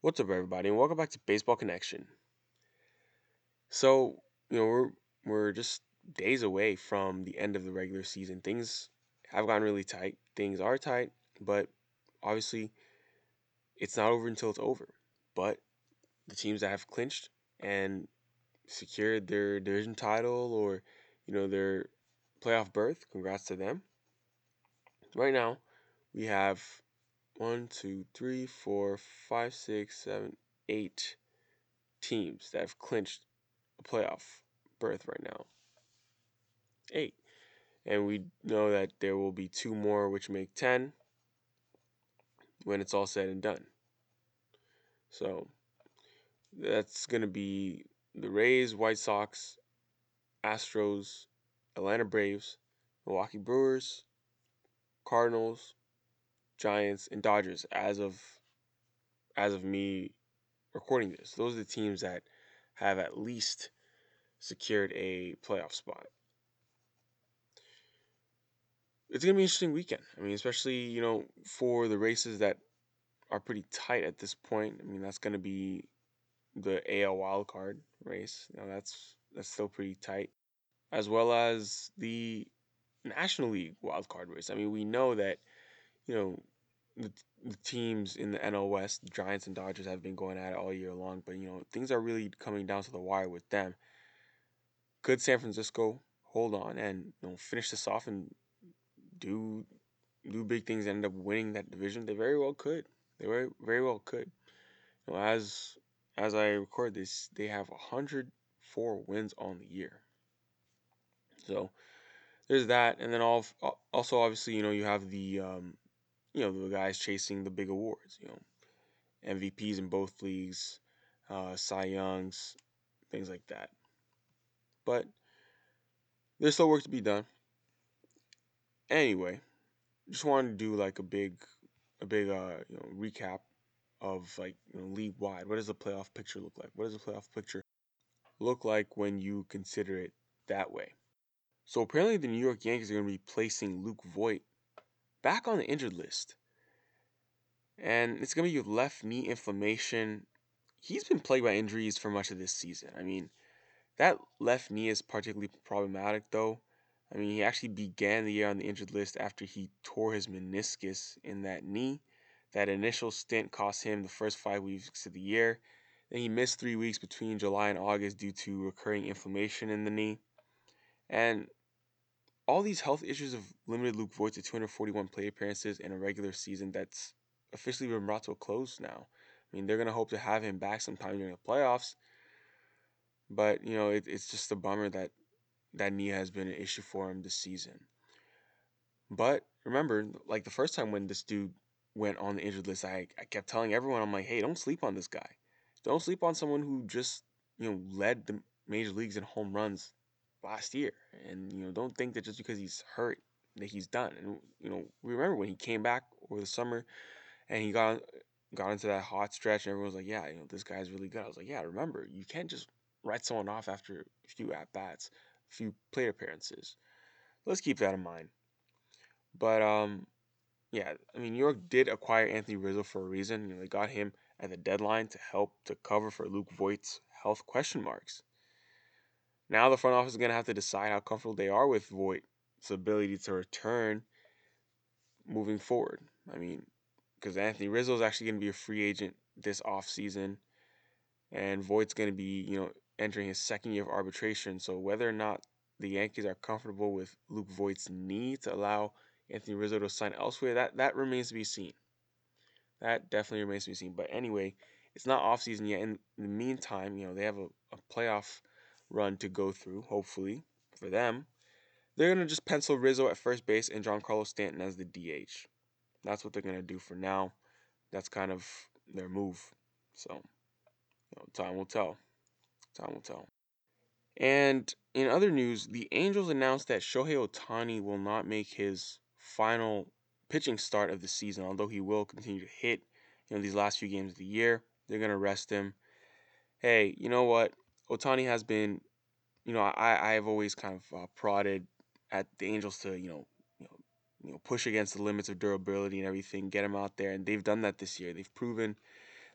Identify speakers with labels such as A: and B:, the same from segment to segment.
A: What's up, everybody, and welcome back to Baseball Connection. So, you know, we're we're just days away from the end of the regular season. Things have gotten really tight. Things are tight, but obviously, it's not over until it's over. But the teams that have clinched and secured their division title or you know their playoff berth, congrats to them. Right now, we have one, two, three, four, five, six, seven, eight teams that have clinched a playoff berth right now. Eight. And we know that there will be two more, which make 10 when it's all said and done. So that's going to be the Rays, White Sox, Astros, Atlanta Braves, Milwaukee Brewers, Cardinals, Giants, and Dodgers as of as of me recording this. Those are the teams that have at least secured a playoff spot. It's gonna be an interesting weekend. I mean, especially you know for the races that are pretty tight at this point. I mean, that's gonna be the AL wild card race. You know, that's that's still pretty tight, as well as the National League wild card race. I mean, we know that you know the, the teams in the NL West, the Giants and Dodgers, have been going at it all year long. But you know things are really coming down to the wire with them. Could San Francisco hold on and you know finish this off and do do big things and end up winning that division? They very well could. They very very well could. You know, as as I record this, they have 104 wins on the year. So there's that, and then also obviously you know you have the um, you know the guys chasing the big awards. You know MVPs in both leagues, uh, Cy Youngs, things like that. But there's still work to be done. Anyway, just wanted to do like a big, a big uh you know recap of like you know league wide. What does the playoff picture look like? What does the playoff picture look like when you consider it that way? So apparently the New York Yankees are going to be placing Luke Voit back on the injured list. And it's going to be left knee inflammation. He's been plagued by injuries for much of this season. I mean, that left knee is particularly problematic, though. I mean, he actually began the year on the injured list after he tore his meniscus in that knee. That initial stint cost him the first five weeks of the year. Then he missed three weeks between July and August due to recurring inflammation in the knee. And all these health issues have limited Luke Voit to 241 plate appearances in a regular season that's officially been brought to a close now. I mean, they're going to hope to have him back sometime during the playoffs. But, you know, it, it's just a bummer that that knee has been an issue for him this season. But remember, like the first time when this dude went on the injured list, I, I kept telling everyone, I'm like, hey, don't sleep on this guy. Don't sleep on someone who just, you know, led the major leagues in home runs last year. And, you know, don't think that just because he's hurt that he's done. And, you know, remember when he came back over the summer and he got got into that hot stretch and everyone was like, yeah, you know, this guy's really good. I was like, yeah, remember, you can't just write someone off after a few at bats, a few plate appearances. Let's keep that in mind. But um, yeah, I mean, New York did acquire Anthony Rizzo for a reason. You know, they got him at the deadline to help to cover for Luke Voit's health question marks. Now the front office is going to have to decide how comfortable they are with Voit's ability to return moving forward. I mean, because Anthony Rizzo is actually going to be a free agent this offseason, and Voit's going to be, you know, entering his second year of arbitration. So whether or not the Yankees are comfortable with Luke Voit's knee to allow Anthony Rizzo to sign elsewhere, that that remains to be seen. That definitely remains to be seen. But anyway, it's not offseason yet. In the meantime, you know, they have a, a playoff run to go through, hopefully, for them. They're going to just pencil Rizzo at first base and Giancarlo Stanton as the DH. That's what they're going to do for now. That's kind of their move. So, you know, time will tell. Time will tell. And in other news, the Angels announced that Shohei Ohtani will not make his final pitching start of the season, although he will continue to hit, you know, these last few games of the year. They're going to rest him. Hey, you know what? Ohtani has been, you know, I I've always kind of uh, prodded at the Angels to, you know, you know, you know, push against the limits of durability and everything, get him out there, and they've done that this year. They've proven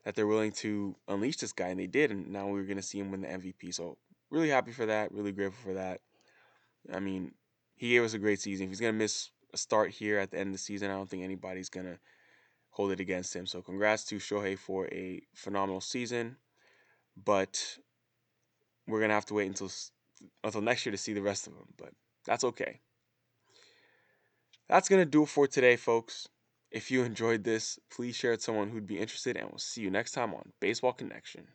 A: that they're willing to unleash this guy, and they did, and now we're gonna see him win the MVP. So really happy for that. Really grateful for that. I mean, he gave us a great season. If he's gonna miss a start here at the end of the season, I don't think anybody's gonna hold it against him. So congrats to Shohei for a phenomenal season. But we're gonna have to wait until until next year to see the rest of them. But that's okay. That's gonna do it for today, folks. If you enjoyed this, please share it with someone who'd be interested, and we'll see you next time on Baseball Connection.